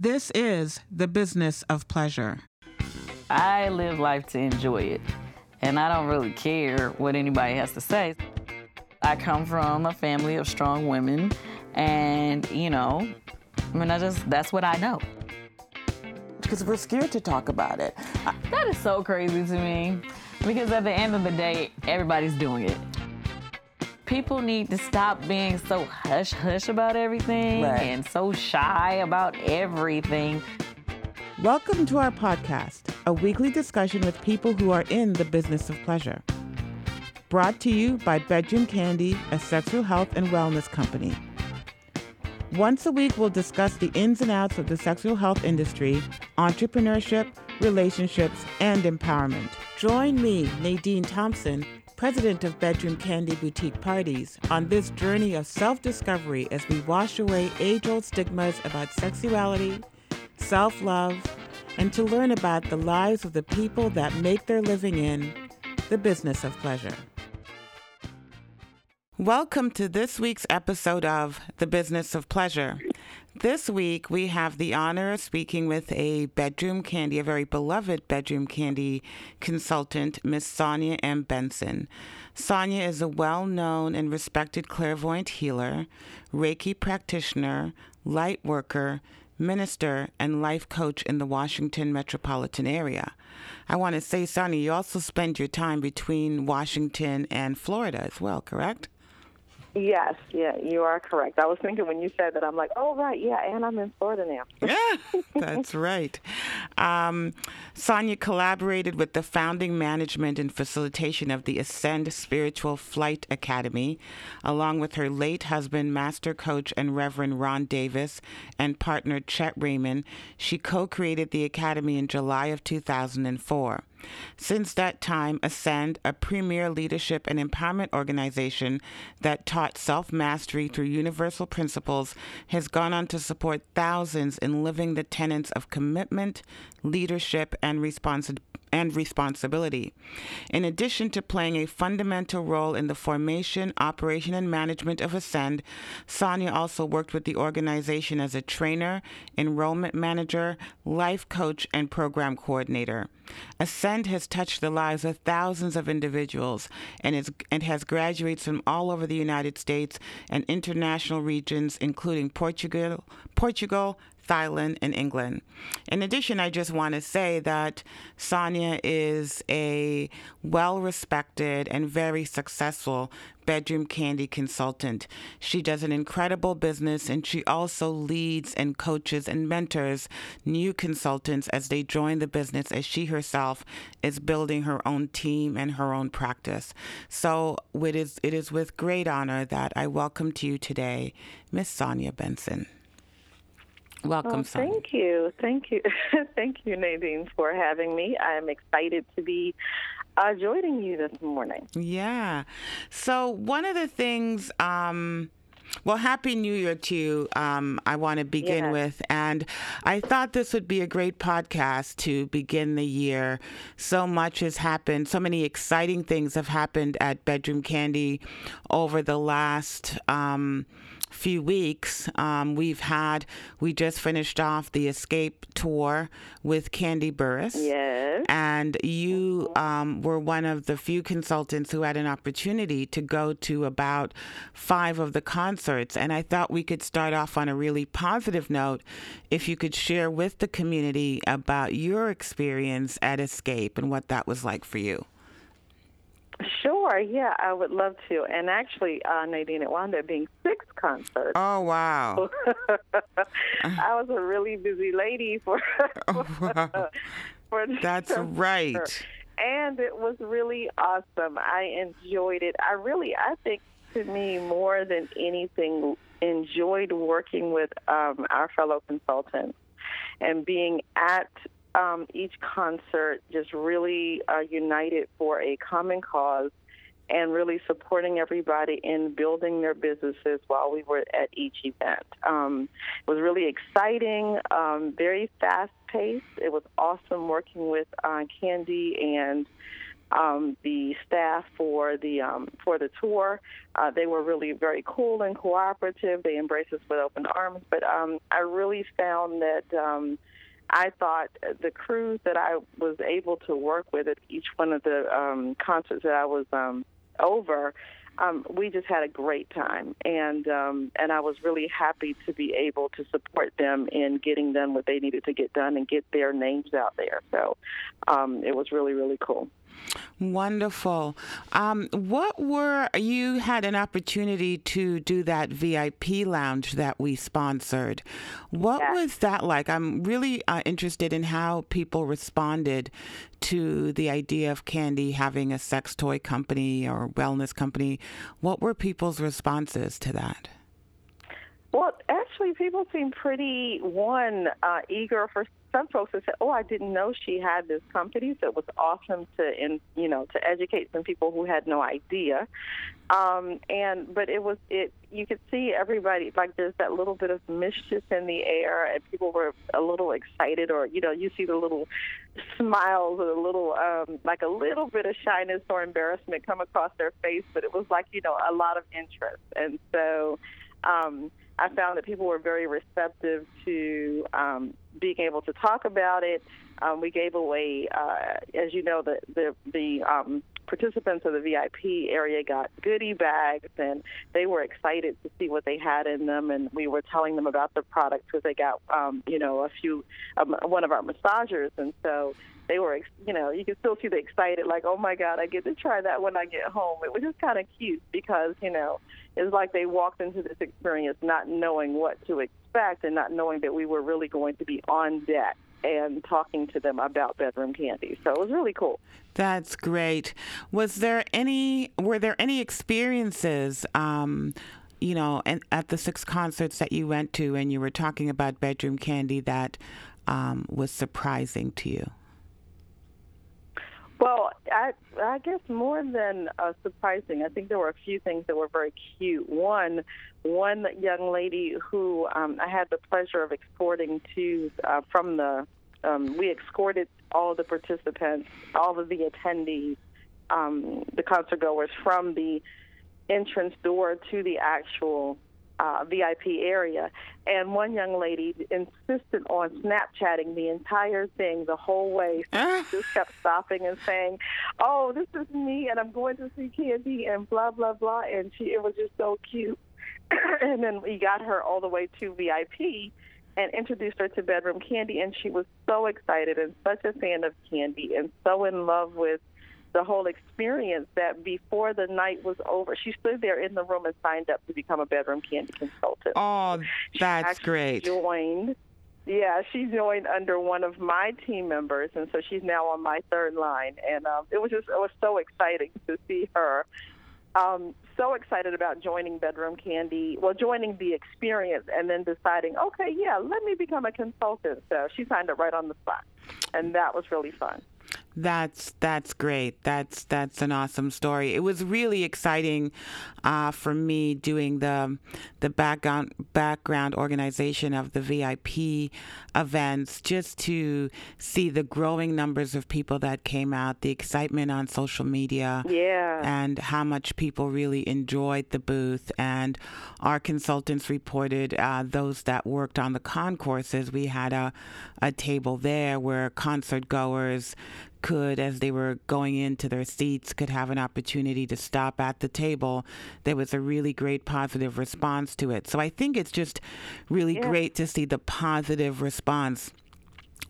This is the business of pleasure. I live life to enjoy it, and I don't really care what anybody has to say. I come from a family of strong women, and you know, I mean, I just that's what I know. Because we're scared to talk about it. That is so crazy to me, because at the end of the day, everybody's doing it. People need to stop being so hush hush about everything Right. and so shy about everything. Welcome to our podcast, a weekly discussion with people who are in the business of pleasure. Brought to you by Bedroom Kandi, a sexual health and wellness company. Once a week, we'll discuss the ins and outs of the sexual health industry, entrepreneurship, relationships, and empowerment. Join me, Nadine Thompson, president of Bedroom Kandi Boutique Parties, on this journey of self discovery as we wash away age old stigmas about sexuality, self love, and to learn about the lives of the people that make their living in the business of pleasure. Welcome to this week's episode of The Business of Pleasure. This week, we have the honor of speaking with a Bedroom Kandi, a very beloved Bedroom Kandi consultant, Miss Sonia M. Benson. Sonia is a well known and respected clairvoyant healer, Reiki practitioner, light worker, minister, and life coach in the Washington metropolitan area. I want to say, Sonia, you also spend your time between Washington and Florida as well, correct? Yes, yeah, you are correct. I was thinking when you said that, I'm like, oh, right, yeah, and I'm in Florida now. Yeah, that's right. Um, Sonia collaborated with the founding management and facilitation of the Ascend Spiritual Flight Academy, along with her late husband, Master Coach and Reverend Ron Davis, and partner Chet Raymond. She co created the Academy in July of 2004. Since that time, Ascend, a premier leadership and empowerment organization that taught self mastery through universal principles, has gone on to support thousands in living the tenets of commitment, leadership, and responsibility and responsibility. In addition to playing a fundamental role in the formation, operation, and management of Ascend, Sonia also worked with the organization as a trainer, enrollment manager, life coach, and program coordinator. Ascend has touched the lives of thousands of individuals and, is, and has graduates from all over the United States and international regions, including Portugal, Portugal, Thailand, and England. In addition, I just want to say that Sonia is a well respected and very successful Bedroom Kandi consultant. She does an incredible business and she also leads and coaches and mentors new consultants as they join the business as she herself is building her own team and her own practice. So it is, it is with great honor that I welcome to you today Miss Sonia Benson. Welcome, Oh, thank you, thank you, thank you, Nadine, for having me. I am excited to be uh, joining you this morning. Yeah. So one of the things, um, well, Happy New Year to you. Um, I want to begin Yes. with, and I thought this would be a great podcast to begin the year. So much has happened. So many exciting things have happened at Bedroom Kandi over the last. Um, few weeks um, we've had we just finished off the Xscape tour with Kandi Burruss Yes. and you um, were one of the few consultants who had an opportunity to go to about five of the concerts. And I thought we could start off on a really positive note if you could share with the community about your experience at Xscape and what that was like for you. Sure, yeah, I would love to. And actually, uh, Nadine, it wound up being six concerts. Oh, wow. I was a really busy lady for, Oh, wow. for That's right. and it was really awesome. I enjoyed it. I really, I think, to me, more than anything, enjoyed working with um, our fellow consultants and being at um, each concert, just really uh, united for a common cause and really supporting everybody in building their businesses while we were at each event. Um, it was really exciting, um, very fast paced. It was awesome working with uh, Kandi and um, the staff for the um, for the tour. Uh, they were really very cool and cooperative. They embraced us with open arms. But um, I really found that. I thought the crews that I was able to work with at each one of the um, concerts that I was um, over, um, we just had a great time, and um, and I was really happy to be able to support them in getting done what they needed to get done and get their names out there. So um, it was really really cool. Wonderful. Um, what were you had an opportunity to do that VIP lounge that we sponsored? What yes. was that like? I'm really uh, interested in how people responded to the idea of Kandi having a sex toy company or wellness company. What were people's responses to that? Well, actually, people seem pretty one uh, eager for some folks have said, "Oh, I didn't know she had this company." So it was awesome to, in, you know, to educate some people who had no idea. Um, and but it was it. You could see everybody like there's that little bit of mischief in the air, and people were a little excited, or you know, you see the little smiles or a little um, like a little bit of shyness or embarrassment come across their face, but it was like you know a lot of interest, and so. Um, I found that people were very receptive to um, being able to talk about it. Um, we gave away, uh, as you know, the the, the um, participants of the VIP area got goodie bags, and they were excited to see what they had in them. And we were telling them about the products because they got, um, you know, a few, um, one of our massagers, and so they were, you know, you can still see the excited, like, oh my God, I get to try that when I get home. It was just kind of cute because, you know, it's like they walked into this experience not knowing what to expect and not knowing that we were really going to be on deck and talking to them about Bedroom Kandi. So it was really cool. That's great. Was there any? Were there any experiences? Um, you know, and at the six concerts that you went to, and you were talking about Bedroom Kandi that um, was surprising to you. I I guess more than uh, surprising, I think there were a few things that were very cute. One, one young lady who um, I had the pleasure of escorting to uh, from the. Um, we escorted all the participants, all of the attendees, um, the concert goers from the entrance door to the actual uh, VIP area. And one young lady insisted on Snapchatting the entire thing the whole way. So she just kept stopping and saying, "Oh, this is me, and I'm going to see Kandi, and blah blah blah. And she, it was just so cute. and then we got her all the way to VIP and introduced her to Bedroom Kandi, and she was so excited and such a fan of Kandi and so in love with the whole experience that before the night was over, she stood there in the room and signed up to become a Bedroom Kandi consultant. Oh, that's great. Joined. Yeah, she joined under one of my team members, and so she's now on my third line. And um, it was just it was so exciting to see her. Um, so excited about joining Bedroom Kandi, well, joining the experience, and then deciding, okay, yeah, let me become a consultant. So she signed up right on the spot, and that was really fun. That's that's great. That's that's an awesome story. It was really exciting uh, for me doing the the background background organization of the VIP events, just to see the growing numbers of people that came out, the excitement on social media, yeah, and how much people really enjoyed the booth. And our consultants reported uh, those that worked on the concourses. We had a a table there where concert goers could, as they were going into their seats, could have an opportunity to stop at the table. There was a really great positive response to it. So I think it's just really yeah. great to see the positive response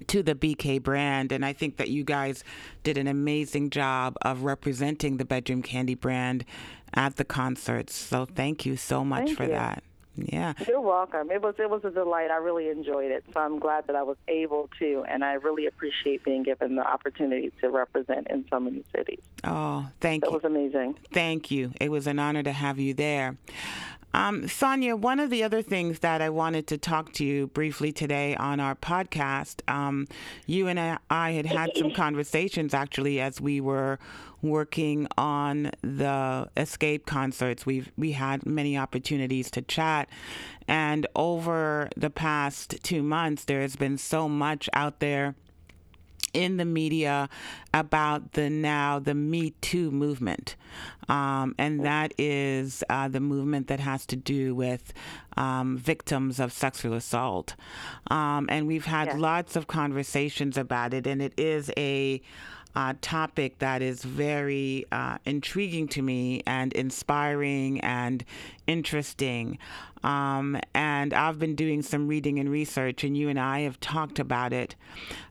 to the BK brand. And I think that you guys did an amazing job of representing the Bedroom Kandi brand at the concerts. So thank you so much thank for you. that. Yeah. You're welcome. It was it was a delight. I really enjoyed it. So I'm glad that I was able to and I really appreciate being given the opportunity to represent in so many cities. Oh, thank that you. That was amazing. Thank you. It was an honor to have you there. Um, Sonia, one of the other things that I wanted to talk to you briefly today on our podcast, um, you and I had had some conversations actually as we were working on the Xscape concerts. We've we had many opportunities to chat, and over the past two months, there has been so much out there in the media about the now the Me Too movement, um, and that is uh, the movement that has to do with um, victims of sexual assault. Um, and we've had Yes. lots of conversations about it, and it is a uh, topic that is very uh, intriguing to me and inspiring and interesting. Um, and I've been doing some reading and research, and you and I have talked about it.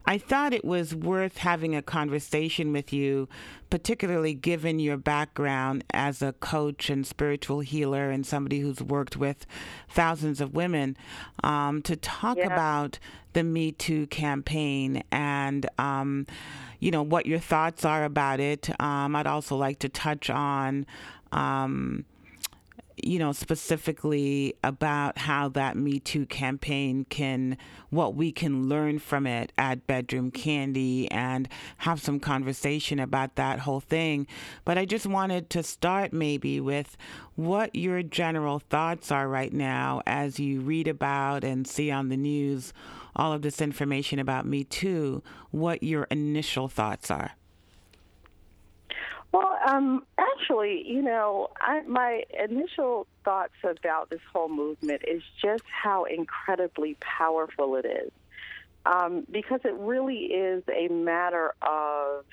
I thought it was worth having a conversation with you, particularly given your background as a coach and spiritual healer and somebody who's worked with thousands of women, um, to talk Yeah. about the Me Too campaign and um, you know what your thoughts are about it. Um, I'd also like to touch on. Um, you know, specifically about how that Me Too campaign can, what we can learn from it at Bedroom Kandi and have some conversation about that whole thing. But I just wanted to start maybe with what your general thoughts are right now as you read about and see on the news all of this information about Me Too, what your initial thoughts are. Well, um, actually, you know, I, my initial thoughts about this whole movement is just how incredibly powerful it is. Um, because it really is a matter of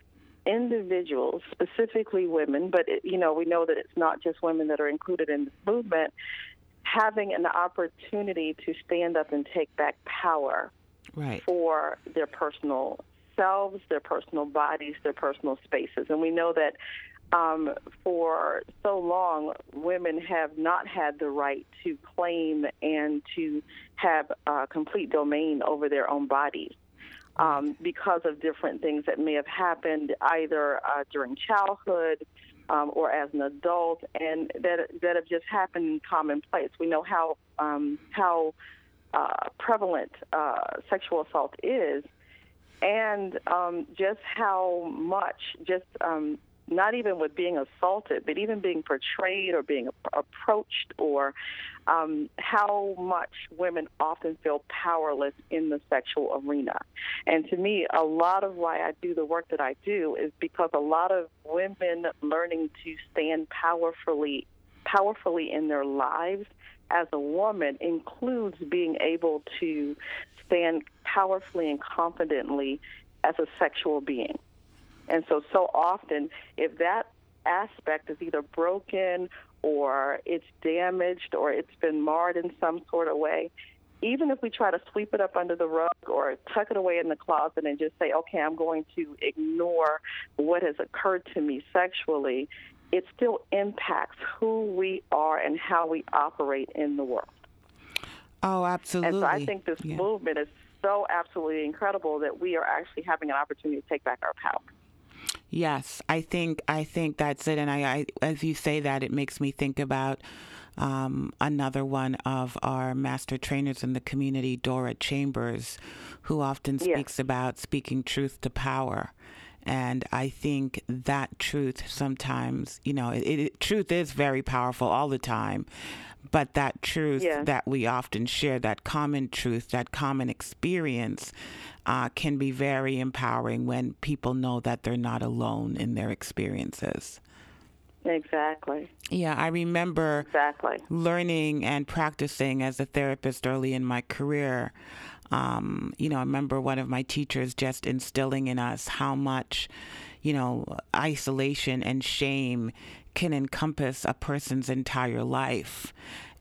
individuals, specifically women, but, it, you know, we know that it's not just women that are included in this movement, having an opportunity to stand up and take back power Right. for their personal selves, their personal bodies, their personal spaces. And we know that um, for so long, women have not had the right to claim and to have uh, complete domain over their own bodies. Um, because of different things that may have happened either uh, during childhood um, or as an adult, and that that have just happened in commonplace. We know how um, how uh, prevalent uh, sexual assault is, and um, just how much, just um, not even with being assaulted, but even being portrayed or being approached, or um, how much women often feel powerless in the sexual arena. And to me, a lot of why I do the work that I do is because a lot of women learning to stand powerfully, powerfully in their lives as a woman includes being able to stand powerfully and confidently as a sexual being. And so, so often, if that aspect is either broken or it's damaged or it's been marred in some sort of way, even if we try to sweep it up under the rug or tuck it away in the closet and just say, okay, I'm going to ignore what has occurred to me sexually, it still impacts who we are and how we operate in the world. Oh, absolutely. And so I think this Yeah. movement is so absolutely incredible that we are actually having an opportunity to take back our power. Yes, I think I think that's it. And I, I as you say that, it makes me think about um, another one of our master trainers in the community, Dora Chambers, who often Yes. speaks about speaking truth to power. And I think that truth sometimes, you know, it, it, truth is very powerful all the time. But that truth Yes. that we often share, that common truth, that common experience, uh, can be very empowering when people know that they're not alone in their experiences. Exactly. Yeah, I remember Exactly. learning and practicing as a therapist early in my career. Um, you know, I remember one of my teachers just instilling in us how much, you know, isolation and shame can encompass a person's entire life.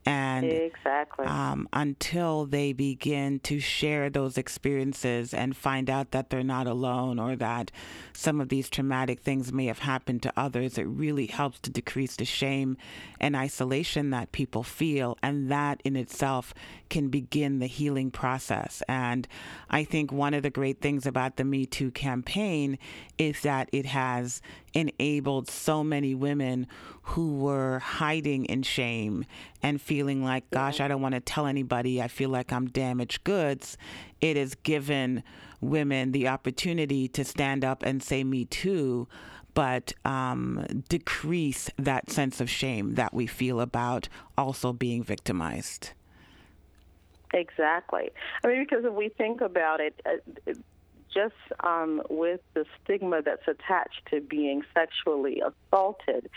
And Exactly. um, until they begin to share those experiences and find out that they're not alone or that some of these traumatic things may have happened to others, it really helps to decrease the shame and isolation that people feel. And that in itself can begin the healing process. And I think one of the great things about the Me Too campaign is that it has enabled so many women who were hiding in shame and feeling like, gosh, I don't want to tell anybody. I feel like I'm damaged goods. It has given women the opportunity to stand up and say, Me too, but um, decrease that sense of shame that we feel about also being victimized. Exactly. I mean, because if we think about it, uh, just um, with the stigma that's attached to being sexually assaulted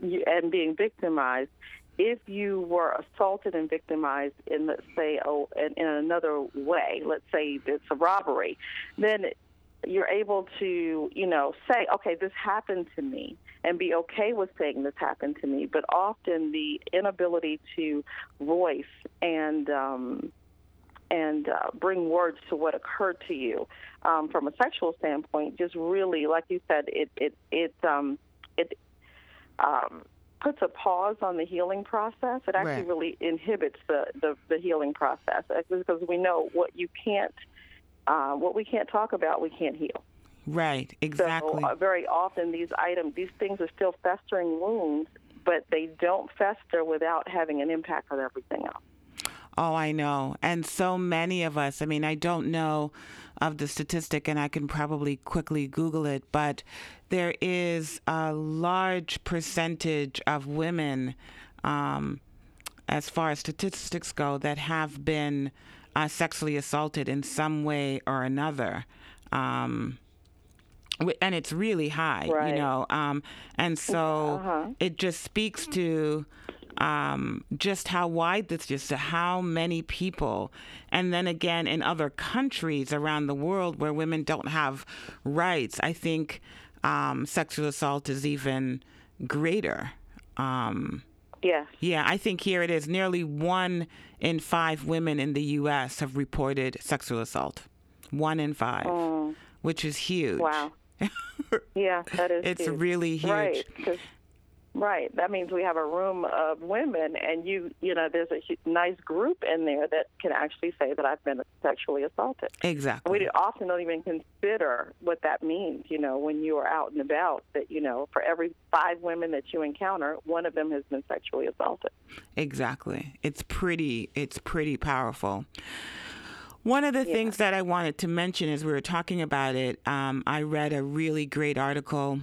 and being victimized, if you were assaulted and victimized in, let's say, oh, in, in another way, let's say it's a robbery, then you're able to, you know, say, okay, this happened to me and be okay with saying this happened to me. But often the inability to voice and um, and uh, bring words to what occurred to you um, from a sexual standpoint just really, like you said, it it it um, it um, puts a pause on the healing process. It actually Right. really inhibits the, the the healing process uh, because we know what you can't. Uh, what we can't talk about, we can't heal. Right, exactly. So uh, very often these items, these things are still festering wounds, but they don't fester without having an impact on everything else. Oh, I know. And so many of us, I mean, I don't know of the statistic and I can probably quickly Google it, but there is a large percentage of women, um, as far as statistics go, that have been uh, sexually assaulted in some way or another. Um, and it's really high, you know. Um, and so Uh-huh. it just speaks to um, just how wide this is, to how many people, and then again in other countries around the world where women don't have rights, I think um, sexual assault is even greater. Um, Yes. yeah, I think here it is. Nearly one in five women in the U.S. have reported sexual assault. One in five, which is huge. Wow. Yeah, that is. It's huge. really huge. Right. Right. That means we have a room of women, and you, you know, there's a nice group in there that can actually say that I've been sexually assaulted. Exactly. We often don't even consider what that means. You know, when you are out and about, that you know, for every five women that you encounter, one of them has been sexually assaulted. Exactly. It's pretty it's pretty powerful. One of the things that I wanted to mention as we were talking about it, um, I read a really great article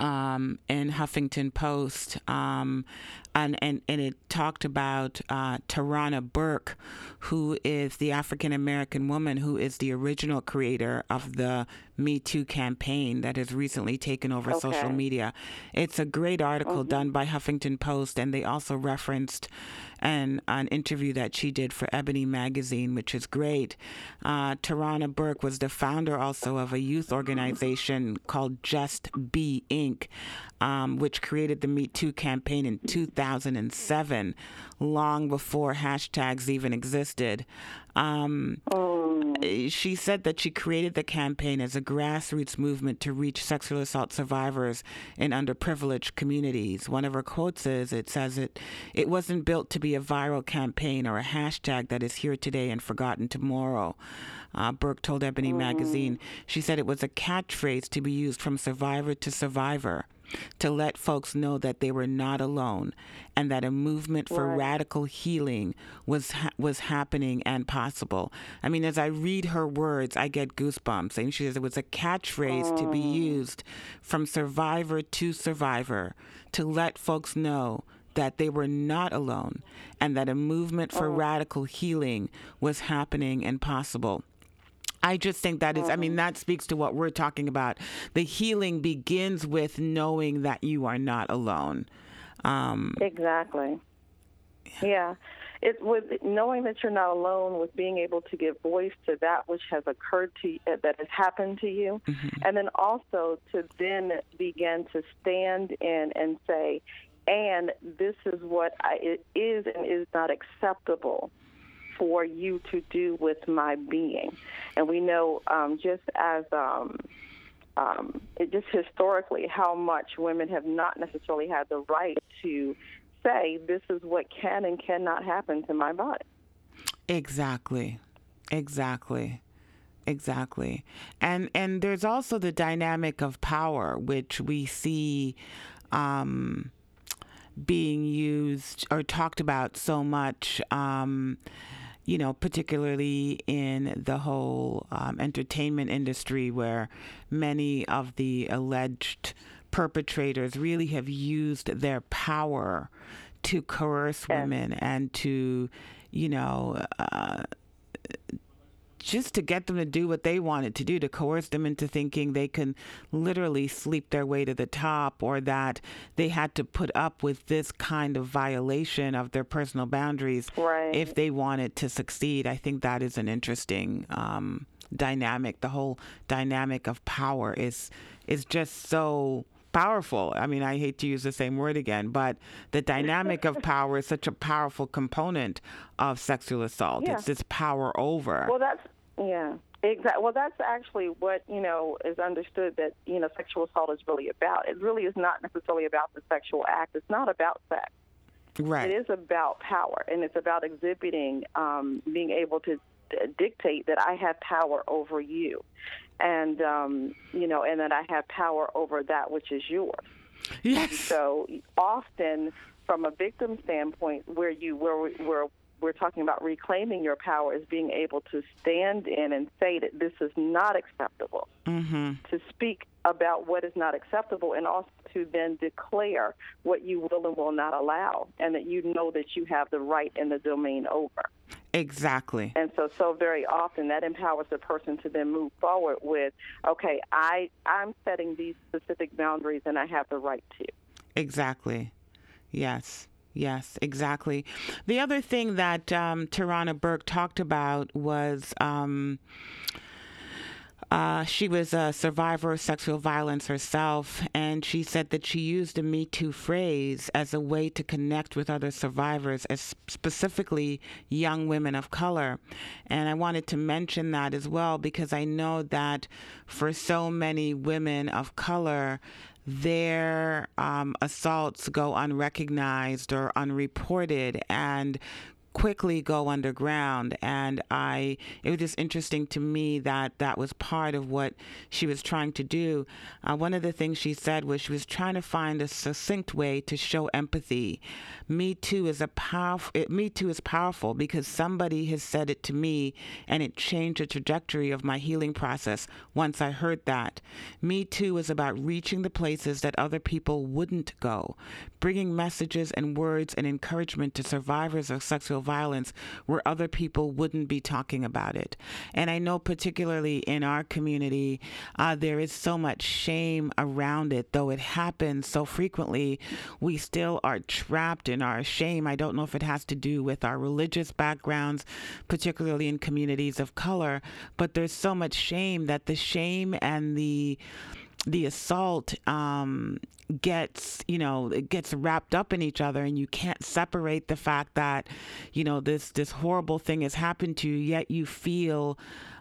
um, in Huffington Post, um, and, and and it talked about uh, Tarana Burke, who is the African American woman who is the original creator of the Me Too campaign that has recently taken over social media. It's a great article done by Huffington Post, and they also referenced an an interview that she did for Ebony magazine, which is great. Uh, Tarana Burke was the founder also of a youth organization called Just Be Inc., um, which created the Me Too campaign in 2007, long before hashtags even existed. Um, she said that she created the campaign as a grassroots movement to reach sexual assault survivors in underprivileged communities. One of her quotes is it says it it wasn't built to be a viral campaign or a hashtag that is here today and forgotten tomorrow. Uh, Burke told Ebony magazine. She said it was a catchphrase to be used from survivor to survivor to let folks know that they were not alone and that a movement for Right. radical healing was ha- was happening and possible. I mean, as I read her words, I get goosebumps. And she says it was a catchphrase to be oh. used from survivor to survivor to let folks know that they were not alone and that a movement for oh. radical healing was happening and possible. I just think that is, I mean, mm-hmm. that speaks to what we're talking about. The healing begins with knowing that you are not alone. Um, Exactly. Yeah. It with knowing that you're not alone, with being able to give voice to that which has occurred to you, that has happened to you, mm-hmm. and then also to then begin to stand in and say, and this is what I, it is and is not acceptable for you to do with my being. And we know um, just as um, um, it just historically how much women have not necessarily had the right to say this is what can and cannot happen to my body. Exactly. Exactly. Exactly. And and there's also the dynamic of power which we see um, being used or talked about so much um, you know, particularly in the whole um, entertainment industry, where many of the alleged perpetrators really have used their power to coerce women and to, you know, uh, just to get them to do what they wanted to do, to coerce them into thinking they can literally sleep their way to the top or that they had to put up with this kind of violation of their personal boundaries Right. if they wanted to succeed. I think that is an interesting um, dynamic. The whole dynamic of power is is just so powerful. I mean, I hate to use the same word again, but the dynamic of power is such a powerful component of sexual assault. Yeah. It's this power over. Well, that's yeah, exactly. Well, that's actually what you know is understood that you know sexual assault is really about. It really is not necessarily about the sexual act. It's not about sex. right. It is about power, and it's about exhibiting, um, being able to dictate that I have power over you, and um, you know, and that I have power over that which is yours. Yes. So often, from a victim standpoint, where you where where we're talking about reclaiming your power is being able to stand in and say that this is not acceptable. Mm-hmm. To speak about what is not acceptable, and also to then declare what you will and will not allow, and that you know that you have the right and the domain over. Exactly. And so, so very often that empowers the person to then move forward with, okay, I I'm setting these specific boundaries, and I have the right to. Exactly. Yes. Yes, exactly. The other thing that um, Tarana Burke talked about was um, uh, she was a survivor of sexual violence herself, and she said that she used the Me Too phrase as a way to connect with other survivors, as specifically young women of color. And I wanted to mention that as well because I know that for so many women of color, their um, assaults go unrecognized or unreported and quickly go underground. And i it was just interesting to me that that was part of what she was trying to do. Uh, one of the things she said was she was trying to find a succinct way to show empathy. Me too is a powerful me too is powerful because somebody has said it to me and it changed the trajectory of my healing process once i heard that. Me too is about reaching the places that other people wouldn't go bringing messages and words and encouragement to survivors of sexual violence where other people wouldn't be talking about it. And I know, particularly in our community, uh, there is so much shame around it, though it happens so frequently. We still are trapped in our shame. I don't know if it has to do with our religious backgrounds, particularly in communities of color, but there's so much shame that the shame and the the assault um, gets you know it gets wrapped up in each other and you can't separate the fact that you know this this horrible thing has happened to you yet you feel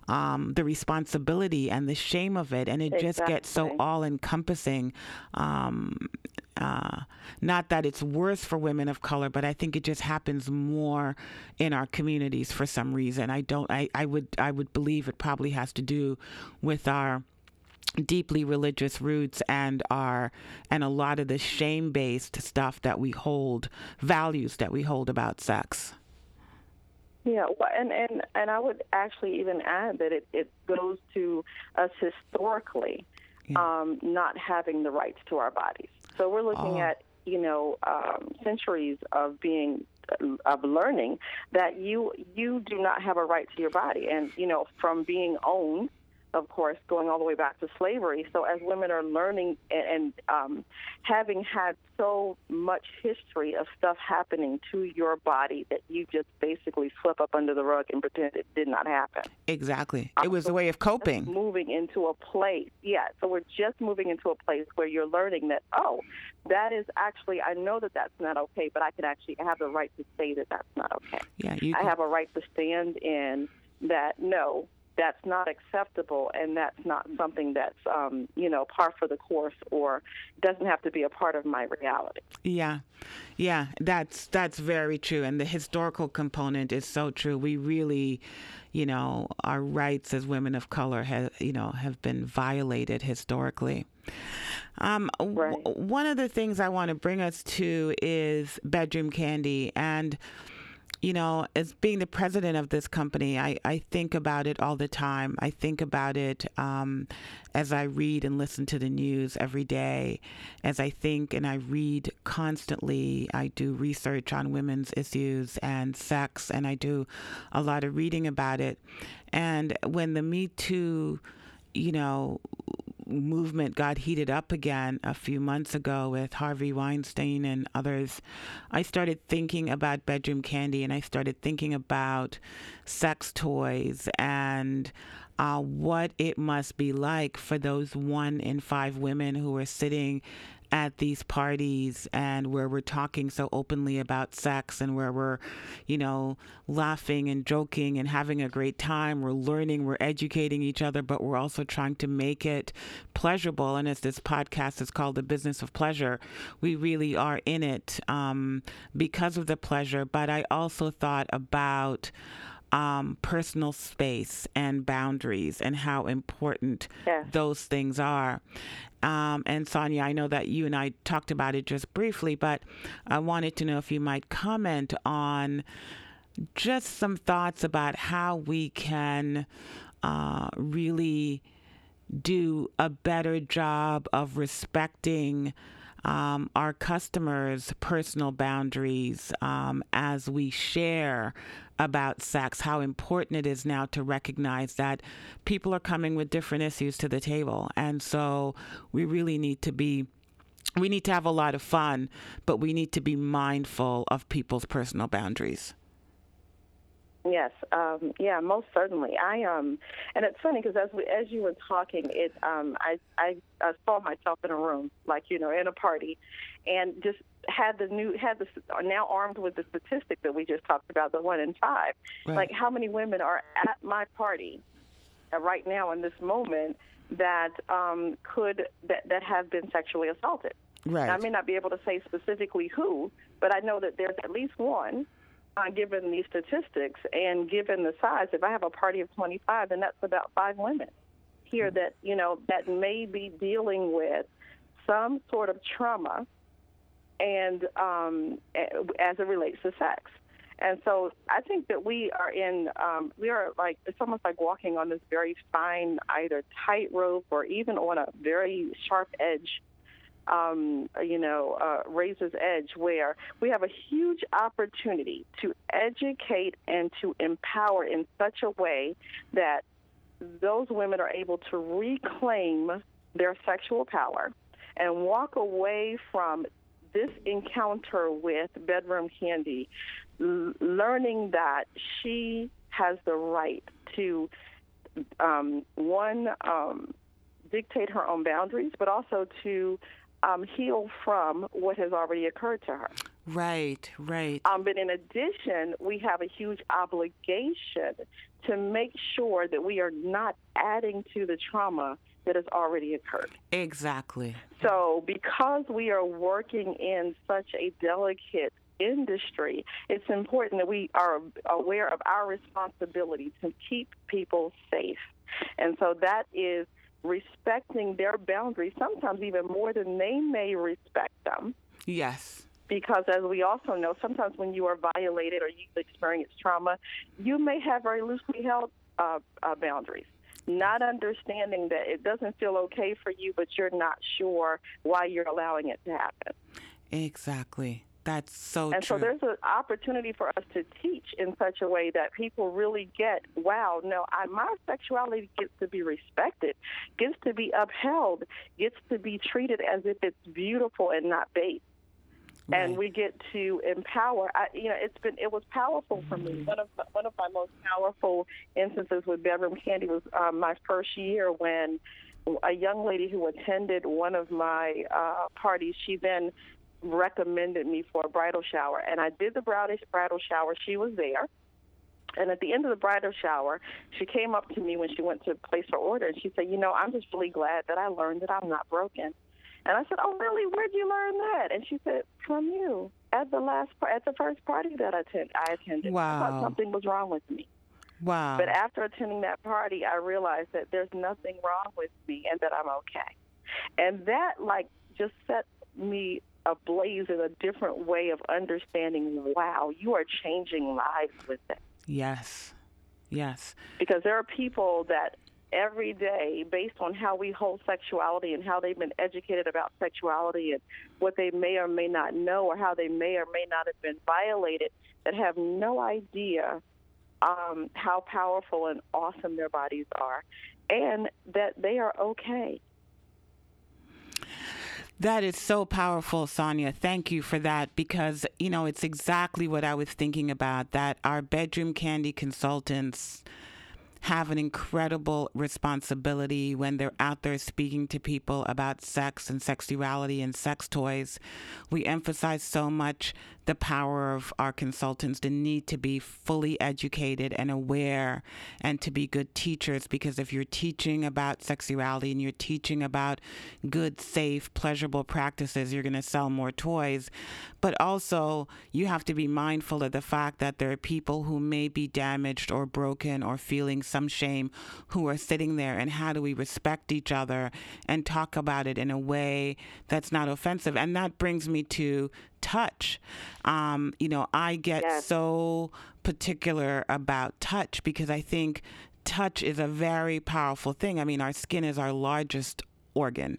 um, the responsibility and the shame of it. And it just gets so all encompassing um, uh, not that it's worse for women of color but i think it just happens more in our communities for some reason. I don't i, I would i would believe it probably has to do with our deeply religious roots and our and a lot of the shame based stuff that we hold values that we hold about sex Yeah, well, and and and I would actually even add that it it goes to us historically um, not having the rights to our bodies. So we're looking Oh. at you know um, centuries of being of learning that you you do not have a right to your body, and you know from being owned of course, going all the way back to slavery. So as women are learning and, and um, having had so much history of stuff happening to your body that you just basically slip up under the rug and pretend it did not happen. exactly it was a way of coping Moving into a place, yeah. So we're just moving into a place where you're learning that, oh, that is actually, I know that that's not okay, but I can actually have the right to say that that's not okay. yeah you I have a right to stand in that no, that's not acceptable, and that's not something that's um, you know par for the course, or doesn't have to be a part of my reality. yeah. Yeah. That's that's very true. And the historical component is so true. We really you know our rights as women of color have you know have been violated historically. Um, w- Right. one of the things I want to bring us to is Bedroom Kandi. And you know, as being the president of this company, I, I think about it all the time. I think about it um, as I read and listen to the news every day, as I think and I read constantly. I do research on women's issues and sex, and I do a lot of reading about it. And when the Me Too, you know, movement got heated up again a few months ago with Harvey Weinstein and others, I started thinking about Bedroom Kandi and I started thinking about sex toys and uh, what it must be like for those one in five women who are sitting at these parties and where we're talking so openly about sex and where we're, you know, laughing and joking and having a great time. We're learning, we're educating each other, but we're also trying to make it pleasurable. And as this podcast is called The Business of Pleasure, we really are in it um, because of the pleasure. But I also thought about, um, personal space and boundaries and how important yes. those things are. Um, and Sonia, I know that you and I talked about it just briefly, but I wanted to know if you might comment on just some thoughts about how we can uh, really do a better job of respecting um, our customers' personal boundaries um, as we share about sex, how important it is now to recognize that people are coming with different issues to the table. And so we really need to be we need to have a lot of fun, but we need to be mindful of people's personal boundaries. Yes, um, yeah, most certainly. I um, and it's funny because as we, as you were talking, it um, I, I I saw myself in a room, like you know, in a party, and just had the new had the now armed with the statistic that we just talked about, the one in five. Right. Like how many women are at my party uh, right now in this moment that um, could that that have been sexually assaulted. Right. Now, I may not be able to say specifically who, but I know that there's at least one uh, given these statistics and given the size, if I have a party of 25, then that's about five women here mm-hmm. that you know that may be dealing with some sort of trauma, and um, as it relates to sex. And so I think that we are in, um, we are like, it's almost like walking on this very fine, either tightrope or even on a very sharp edge um, you know, uh, razor's edge where we have a huge opportunity to educate and to empower in such a way that those women are able to reclaim their sexual power and walk away from this encounter with Bedroom Kandi, l- learning that she has the right to, um, one, um, dictate her own boundaries, but also to um, heal from what has already occurred to her. Right, right. Um, but in addition, we have a huge obligation to make sure that we are not adding to the trauma that has already occurred. Exactly. So, because we are working in such a delicate industry, it's important that we are aware of our responsibility to keep people safe. And so that is respecting their boundaries, sometimes even more than they may respect them. Yes. Because as we also know, sometimes when you are violated or you experience trauma, you may have very loosely held uh, uh, boundaries. Not understanding that it doesn't feel okay for you, but you're not sure why you're allowing it to happen. Exactly. That's so and true. so there's an opportunity for us to teach in such a way that people really get, wow, no, I, my sexuality gets to be respected, gets to be upheld, gets to be treated as if it's beautiful and not base. Right. And we get to empower. I, you know, it's been it was powerful for me. One of one of my most powerful instances with Bedroom Kandi was um, my first year when a young lady who attended one of my uh, parties. She then recommended me for a bridal shower, and I did the bridal bridal shower. She was there. And at the end of the bridal shower, she came up to me when she went to place her order, and she said, "You know, I'm just really glad that I learned that I'm not broken." And I said, "Oh, really? Where'd you learn that?" And she said, "From you at the last at the first party that I, attend, I attended. Wow. I thought something was wrong with me." Wow. But after attending that party, I realized that there's nothing wrong with me and that I'm okay. And that like just set me ablaze in a different way of understanding. Wow, you are changing lives with it. Yes. Yes. Because there are people that every day, based on how we hold sexuality and how they've been educated about sexuality and what they may or may not know or how they may or may not have been violated, that have no idea um, how powerful and awesome their bodies are and that they are okay. That is so powerful, Sonia. Thank you for that because, you know, it's exactly what I was thinking about that our Bedroom Kandi consultants have an incredible responsibility when they're out there speaking to people about sex and sexuality and sex toys. We emphasize so much the power of our consultants, the need to be fully educated and aware and to be good teachers because if you're teaching about sexuality and you're teaching about good, safe, pleasurable practices, you're going to sell more toys. But also, you have to be mindful of the fact that there are people who may be damaged or broken or feeling some shame who are sitting there. And how do we respect each other and talk about it in a way that's not offensive? And that brings me to touch. Um, you know, I get yes. so particular about touch because I think touch is a very powerful thing. I mean, our skin is our largest organ.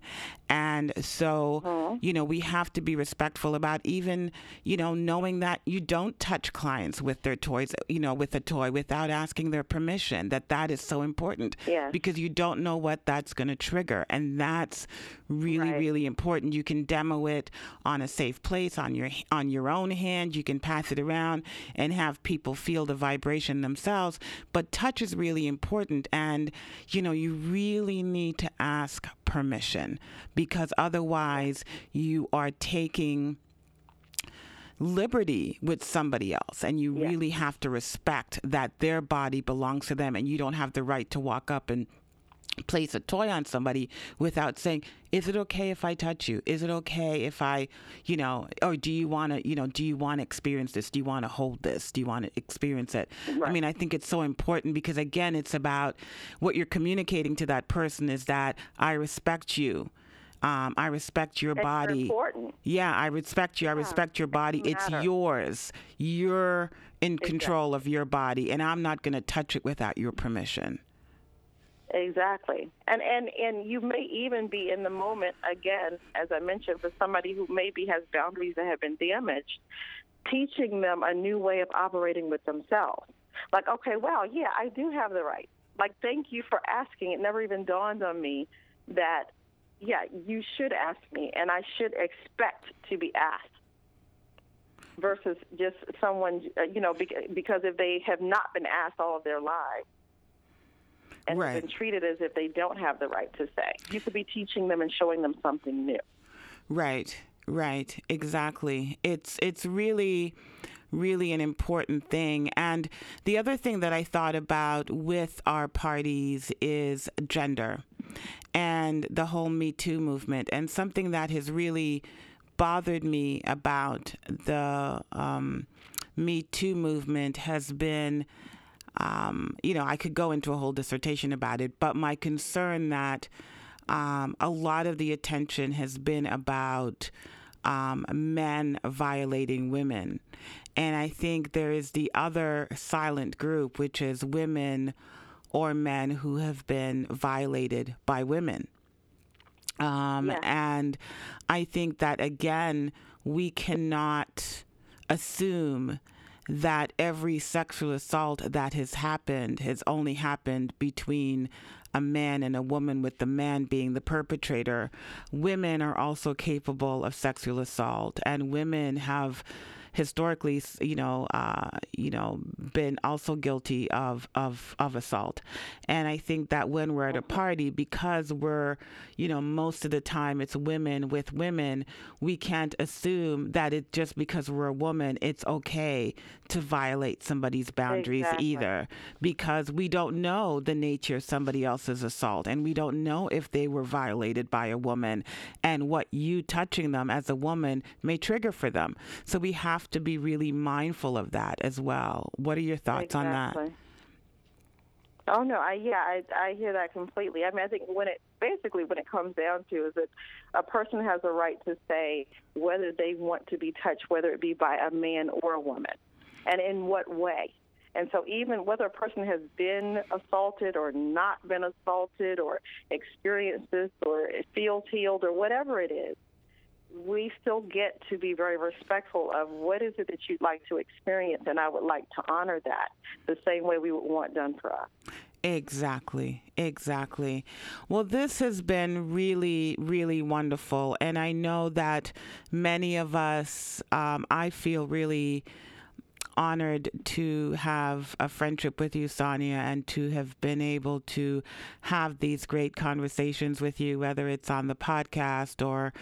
And so, mm-hmm. you know, we have to be respectful about even, you know, knowing that you don't touch clients with their toys, you know, with a toy without asking their permission, that that is so important yes. because you don't know what that's going to trigger. And that's really, right. really important. You can demo it on a safe place on your, on your own hand. You can pass it around and have people feel the vibration themselves. But touch is really important. And, you know, you really need to ask permission because otherwise you are taking liberty with somebody else and you yeah. really have to respect that their body belongs to them and you don't have the right to walk up and place a toy on somebody without saying is it okay if i touch you is it okay if i you know or do you want to you know do you want to experience this do you want to hold this do you want to experience it right. i mean i think it's so important because again it's about what you're communicating to that person is that i respect you um, I respect your That's body. Important. Yeah, I respect you. I respect your body. It's yours. You're in exactly. control of your body, and I'm not going to touch it without your permission. Exactly. And and and you may even be in the moment again, as I mentioned, for somebody who maybe has boundaries that have been damaged, teaching them a new way of operating with themselves. Like, okay, well, yeah, I do have the right. Like, thank you for asking. It never even dawned on me that, yeah, you should ask me, and I should expect to be asked versus just someone, uh, you know, because if they have not been asked all of their lives, and right. been treated as if they don't have the right to say. You could be teaching them and showing them something new. Right, right, exactly. It's it's really really an important thing. And the other thing that I thought about with our parties is gender and the whole Me Too movement, and something that has really bothered me about the um, Me Too movement has been um, you know, I could go into a whole dissertation about it, but my concern that um, a lot of the attention has been about um, men violating women. And I think there is the other silent group, which is women or men who have been violated by women. Um, yeah. And I think that, again, we cannot assume that every sexual assault that has happened has only happened between a man and a woman, with the man being the perpetrator. Women are also capable of sexual assault, and women have historically, you know, uh, you know, been also guilty of, of of assault. And I think that when we're at a party, because we're, you know, most of the time it's women with women, we can't assume that it just because we're a woman, it's okay to violate somebody's boundaries exactly. either, because we don't know the nature of somebody else's assault, and we don't know if they were violated by a woman, and what you touching them as a woman may trigger for them. So we have to be really mindful of that as well. What are your thoughts exactly. on that? Oh no, I yeah, I I hear that completely. I mean, I think when it basically when it comes down to is that a person has a right to say whether they want to be touched, whether it be by a man or a woman, and in what way. And so, even whether a person has been assaulted or not been assaulted, or experienced this, or feels healed, or whatever it is, we still get to be very respectful of what is it that you'd like to experience, and I would like to honor that the same way we would want done for us. Exactly, exactly. Well, this has been really, really wonderful. And I know that many of us, um, I feel really honored to have a friendship with you, Sonia, and to have been able to have these great conversations with you, whether it's on the podcast or,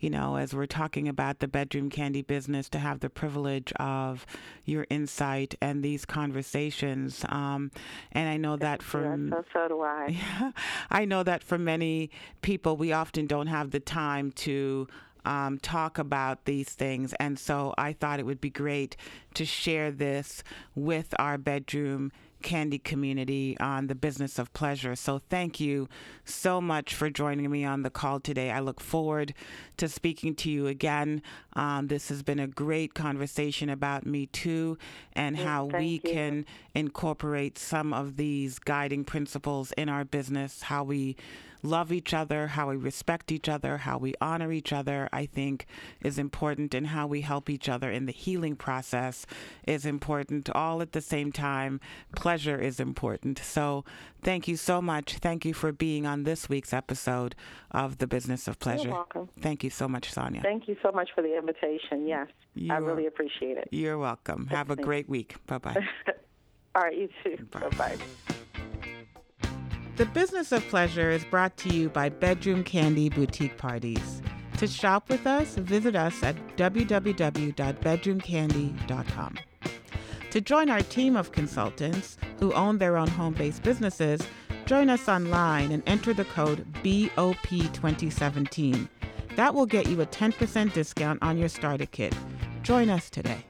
you know, as we're talking about the Bedroom Kandi business, to have the privilege of your insight and these conversations. Um, and I know that for so, so do I. I know that for many people, we often don't have the time to um, talk about these things. And so I thought it would be great to share this with our Bedroom Kandi community on the business of pleasure. So thank you so much for joining me on the call today. I look forward to speaking to you again. Um, this has been a great conversation about Me Too and yes, how we you. can incorporate some of these guiding principles in our business, how we love each other, how we respect each other, how we honor each other, I think is important, and how we help each other in the healing process is important. All at the same time, pleasure is important. So, thank you so much. Thank you for being on this week's episode of The Business of Pleasure. You're welcome. Thank you so much, Sonia. Thank you so much for the invitation. Yes, you I really appreciate it. You're welcome. Have a great week. Bye bye. All right, you too. Bye bye. The Business of Pleasure is brought to you by Bedroom Kandi Boutique Parties. To shop with us, visit us at www.bedroomkandi.com. To join our team of consultants who own their own home based businesses, join us online and enter the code BOP2017. That will get you a 10% discount on your starter kit. Join us today.